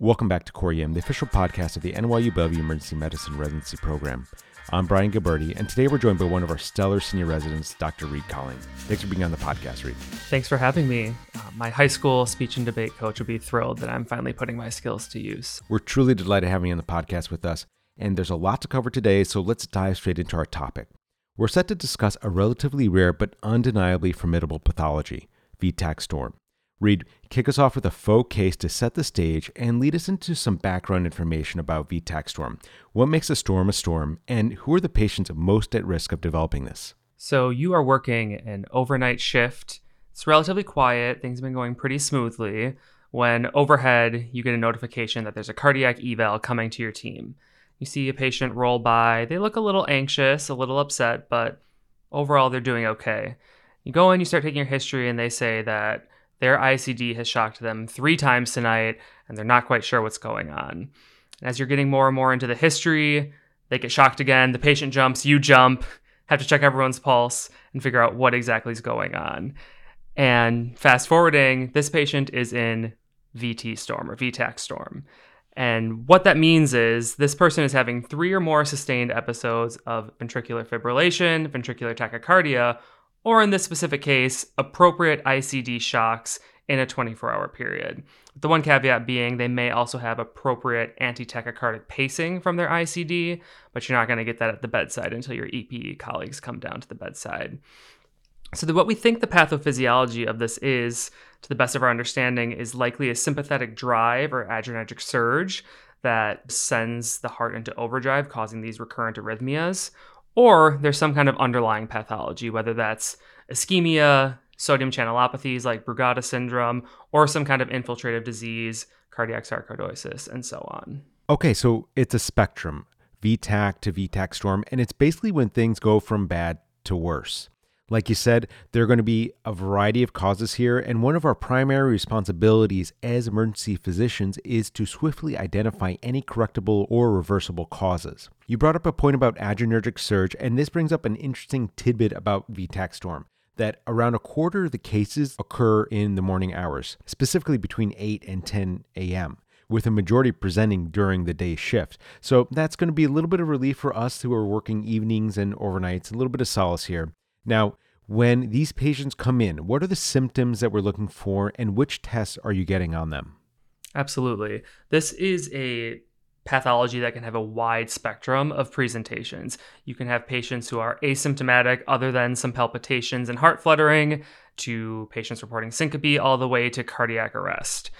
Welcome back to Core EM, the official podcast of the NYU Bellevue Emergency Medicine Residency Program. I'm Brian Gilberti, and today we're joined by one of our stellar senior residents, Dr. Reed Colling. Thanks for being on the podcast, Reed. Thanks for having me. Uh, my high school speech and debate coach would be thrilled that I'm finally putting my skills to use. We're truly delighted having you on the podcast with us, and there's a lot to cover today, so let's dive straight into our topic. We're set to discuss a relatively rare but undeniably formidable pathology, VTAC storm. Reed, kick us off with a faux case to set the stage and lead us into some background information about VTAC storm. What makes a storm a storm, and who are the patients most at risk of developing this? So, you are working an overnight shift. It's relatively quiet, things have been going pretty smoothly. When overhead, you get a notification that there's a cardiac eval coming to your team. You see a patient roll by, they look a little anxious, a little upset, but overall, they're doing okay. You go in, you start taking your history, and they say that their ICD has shocked them three times tonight, and they're not quite sure what's going on. As you're getting more and more into the history, they get shocked again. The patient jumps, you jump, have to check everyone's pulse and figure out what exactly is going on. And fast forwarding, this patient is in VT storm or VTAC storm. And what that means is this person is having three or more sustained episodes of ventricular fibrillation, ventricular tachycardia, or in this specific case, appropriate ICD shocks in a 24 hour period. The one caveat being they may also have appropriate anti tachycardic pacing from their ICD, but you're not going to get that at the bedside until your EP colleagues come down to the bedside. So, the, what we think the pathophysiology of this is, to the best of our understanding, is likely a sympathetic drive or adrenergic surge that sends the heart into overdrive, causing these recurrent arrhythmias, or there's some kind of underlying pathology, whether that's ischemia, sodium channelopathies like Brugada syndrome, or some kind of infiltrative disease, cardiac sarcoidosis, and so on. Okay, so it's a spectrum, VTAC to VTAC storm, and it's basically when things go from bad to worse. Like you said, there are going to be a variety of causes here, and one of our primary responsibilities as emergency physicians is to swiftly identify any correctable or reversible causes. You brought up a point about adrenergic surge, and this brings up an interesting tidbit about VTAC storm that around a quarter of the cases occur in the morning hours, specifically between 8 and 10 a.m with a majority presenting during the day shift. So that's going to be a little bit of relief for us who are working evenings and overnights, a little bit of solace here. Now, when these patients come in, what are the symptoms that we're looking for and which tests are you getting on them? Absolutely. This is a pathology that can have a wide spectrum of presentations. You can have patients who are asymptomatic, other than some palpitations and heart fluttering, to patients reporting syncope, all the way to cardiac arrest.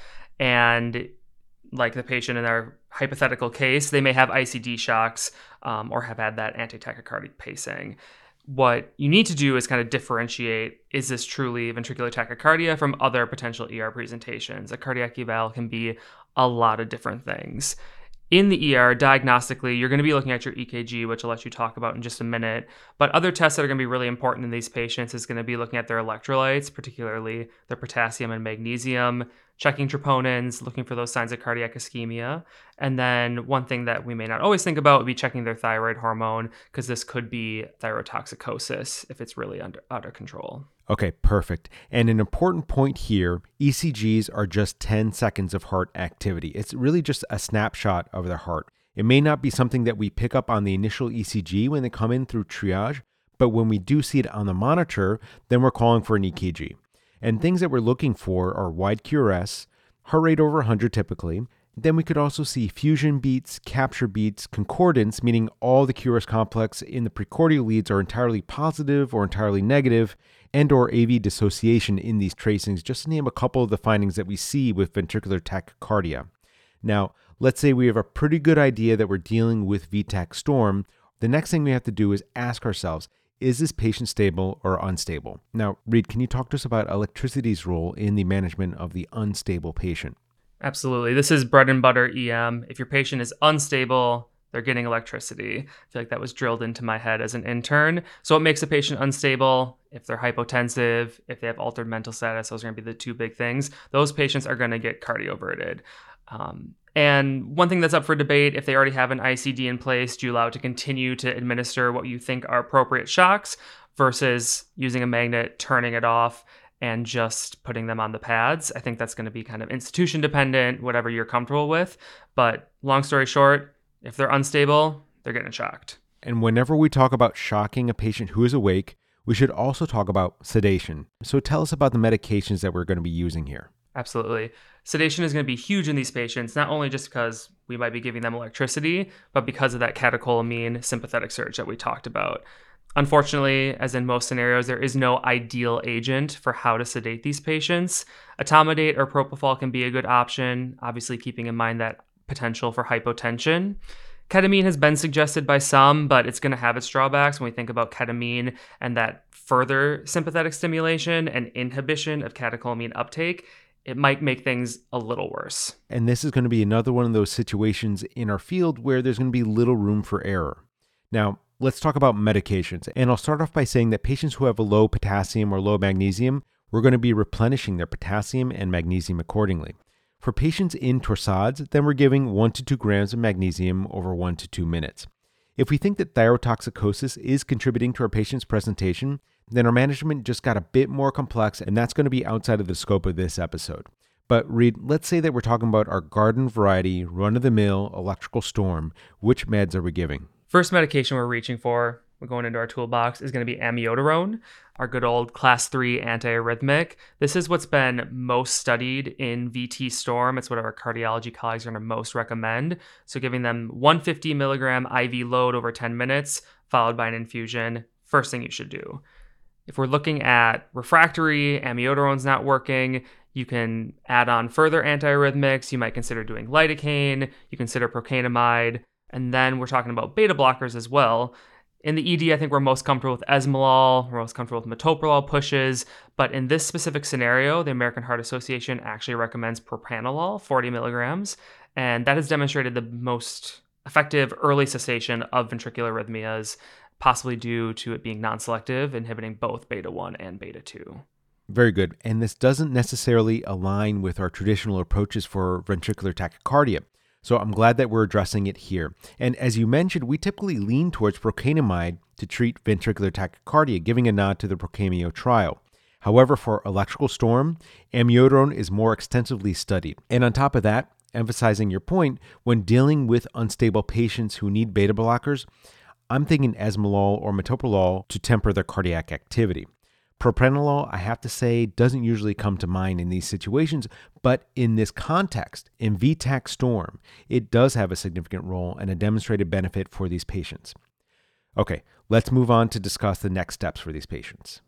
And like the patient in our hypothetical case, they may have ICD shocks um, or have had that antitachycardic pacing what you need to do is kind of differentiate is this truly ventricular tachycardia from other potential ER presentations? A cardiac eval can be a lot of different things. In the ER, diagnostically, you're going to be looking at your EKG, which I'll let you talk about in just a minute. But other tests that are going to be really important in these patients is going to be looking at their electrolytes, particularly their potassium and magnesium, checking troponins, looking for those signs of cardiac ischemia. And then one thing that we may not always think about would be checking their thyroid hormone, because this could be thyrotoxicosis if it's really under, out of control. Okay, perfect. And an important point here ECGs are just 10 seconds of heart activity. It's really just a snapshot of the heart. It may not be something that we pick up on the initial ECG when they come in through triage, but when we do see it on the monitor, then we're calling for an EKG. And things that we're looking for are wide QRS, heart rate over 100 typically. Then we could also see fusion beats, capture beats, concordance, meaning all the QRS complex in the precordial leads are entirely positive or entirely negative, and or AV dissociation in these tracings, just to name a couple of the findings that we see with ventricular tachycardia. Now, let's say we have a pretty good idea that we're dealing with VTAC storm. The next thing we have to do is ask ourselves, is this patient stable or unstable? Now, Reed, can you talk to us about electricity's role in the management of the unstable patient? Absolutely. This is bread and butter EM. If your patient is unstable, they're getting electricity. I feel like that was drilled into my head as an intern. So, what makes a patient unstable? If they're hypotensive, if they have altered mental status, those are going to be the two big things. Those patients are going to get cardioverted. Um, and one thing that's up for debate if they already have an ICD in place, do you allow it to continue to administer what you think are appropriate shocks versus using a magnet, turning it off, and just putting them on the pads. I think that's going to be kind of institution dependent, whatever you're comfortable with. But long story short, if they're unstable, they're getting shocked. And whenever we talk about shocking a patient who is awake, we should also talk about sedation. So tell us about the medications that we're going to be using here. Absolutely. Sedation is going to be huge in these patients, not only just because we might be giving them electricity, but because of that catecholamine sympathetic surge that we talked about. Unfortunately, as in most scenarios, there is no ideal agent for how to sedate these patients. Etomidate or propofol can be a good option, obviously keeping in mind that potential for hypotension. Ketamine has been suggested by some, but it's going to have its drawbacks when we think about ketamine and that further sympathetic stimulation and inhibition of catecholamine uptake. It might make things a little worse. And this is going to be another one of those situations in our field where there's going to be little room for error. Now, let's talk about medications. And I'll start off by saying that patients who have a low potassium or low magnesium, we're going to be replenishing their potassium and magnesium accordingly. For patients in torsades, then we're giving 1 to 2 grams of magnesium over 1 to 2 minutes. If we think that thyrotoxicosis is contributing to our patient's presentation, then our management just got a bit more complex, and that's going to be outside of the scope of this episode. But Reed, let's say that we're talking about our garden variety, run of the mill electrical storm. Which meds are we giving? First medication we're reaching for we're going into our toolbox is going to be amiodarone, our good old class 3 antiarrhythmic. This is what's been most studied in VT Storm. It's what our cardiology colleagues are going to most recommend. So giving them 150 milligram IV load over 10 minutes, followed by an infusion, first thing you should do. If we're looking at refractory, amiodarone's not working, you can add on further antiarrhythmics. You might consider doing lidocaine, you consider procainamide, and then we're talking about beta blockers as well. In the ED, I think we're most comfortable with esmolol, we're most comfortable with metoprolol pushes, but in this specific scenario, the American Heart Association actually recommends propranolol, 40 milligrams, and that has demonstrated the most effective early cessation of ventricular arrhythmias, possibly due to it being non selective, inhibiting both beta 1 and beta 2. Very good. And this doesn't necessarily align with our traditional approaches for ventricular tachycardia. So I'm glad that we're addressing it here. And as you mentioned, we typically lean towards procainamide to treat ventricular tachycardia, giving a nod to the PROCAMIO trial. However, for electrical storm, amiodarone is more extensively studied. And on top of that, emphasizing your point, when dealing with unstable patients who need beta blockers, I'm thinking esmolol or metoprolol to temper their cardiac activity. Propranolol, I have to say, doesn't usually come to mind in these situations, but in this context, in VTAC Storm, it does have a significant role and a demonstrated benefit for these patients. Okay, let's move on to discuss the next steps for these patients.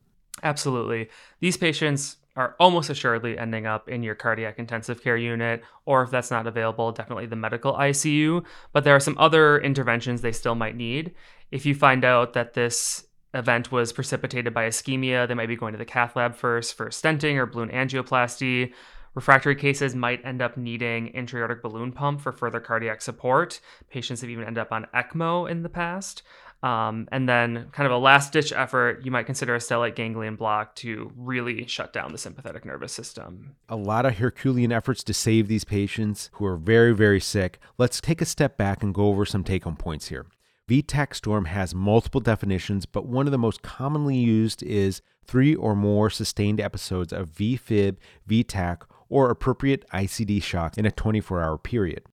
Absolutely. These patients are almost assuredly ending up in your cardiac intensive care unit, or if that's not available, definitely the medical ICU. But there are some other interventions they still might need. If you find out that this event was precipitated by ischemia, they might be going to the cath lab first for stenting or balloon angioplasty. Refractory cases might end up needing intra-aortic balloon pump for further cardiac support. Patients have even ended up on ECMO in the past. Um, and then, kind of a last ditch effort, you might consider a stellate ganglion block to really shut down the sympathetic nervous system. A lot of Herculean efforts to save these patients who are very, very sick. Let's take a step back and go over some take home points here. VTAC Storm has multiple definitions, but one of the most commonly used is three or more sustained episodes of VFib, VTAC, or appropriate ICD shock in a 24 hour period.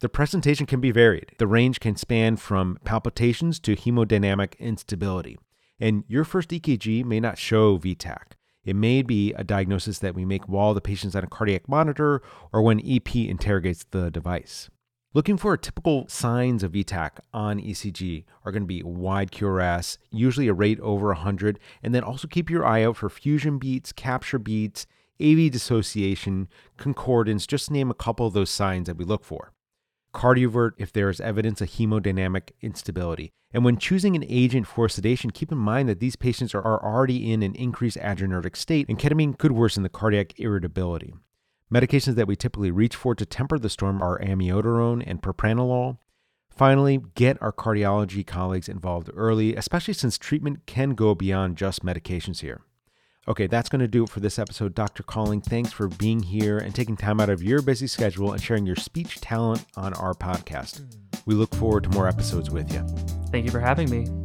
The presentation can be varied. The range can span from palpitations to hemodynamic instability. And your first EKG may not show VTAC. It may be a diagnosis that we make while the patient's on a cardiac monitor or when EP interrogates the device. Looking for typical signs of VTAC on ECG are going to be wide QRS, usually a rate over 100, and then also keep your eye out for fusion beats, capture beats, AV dissociation, concordance, just name a couple of those signs that we look for. Cardiovert if there is evidence of hemodynamic instability. And when choosing an agent for sedation, keep in mind that these patients are already in an increased adrenergic state, and ketamine could worsen the cardiac irritability. Medications that we typically reach for to temper the storm are amiodarone and propranolol. Finally, get our cardiology colleagues involved early, especially since treatment can go beyond just medications here. Okay, that's going to do it for this episode. Dr. Calling, thanks for being here and taking time out of your busy schedule and sharing your speech talent on our podcast. We look forward to more episodes with you. Thank you for having me.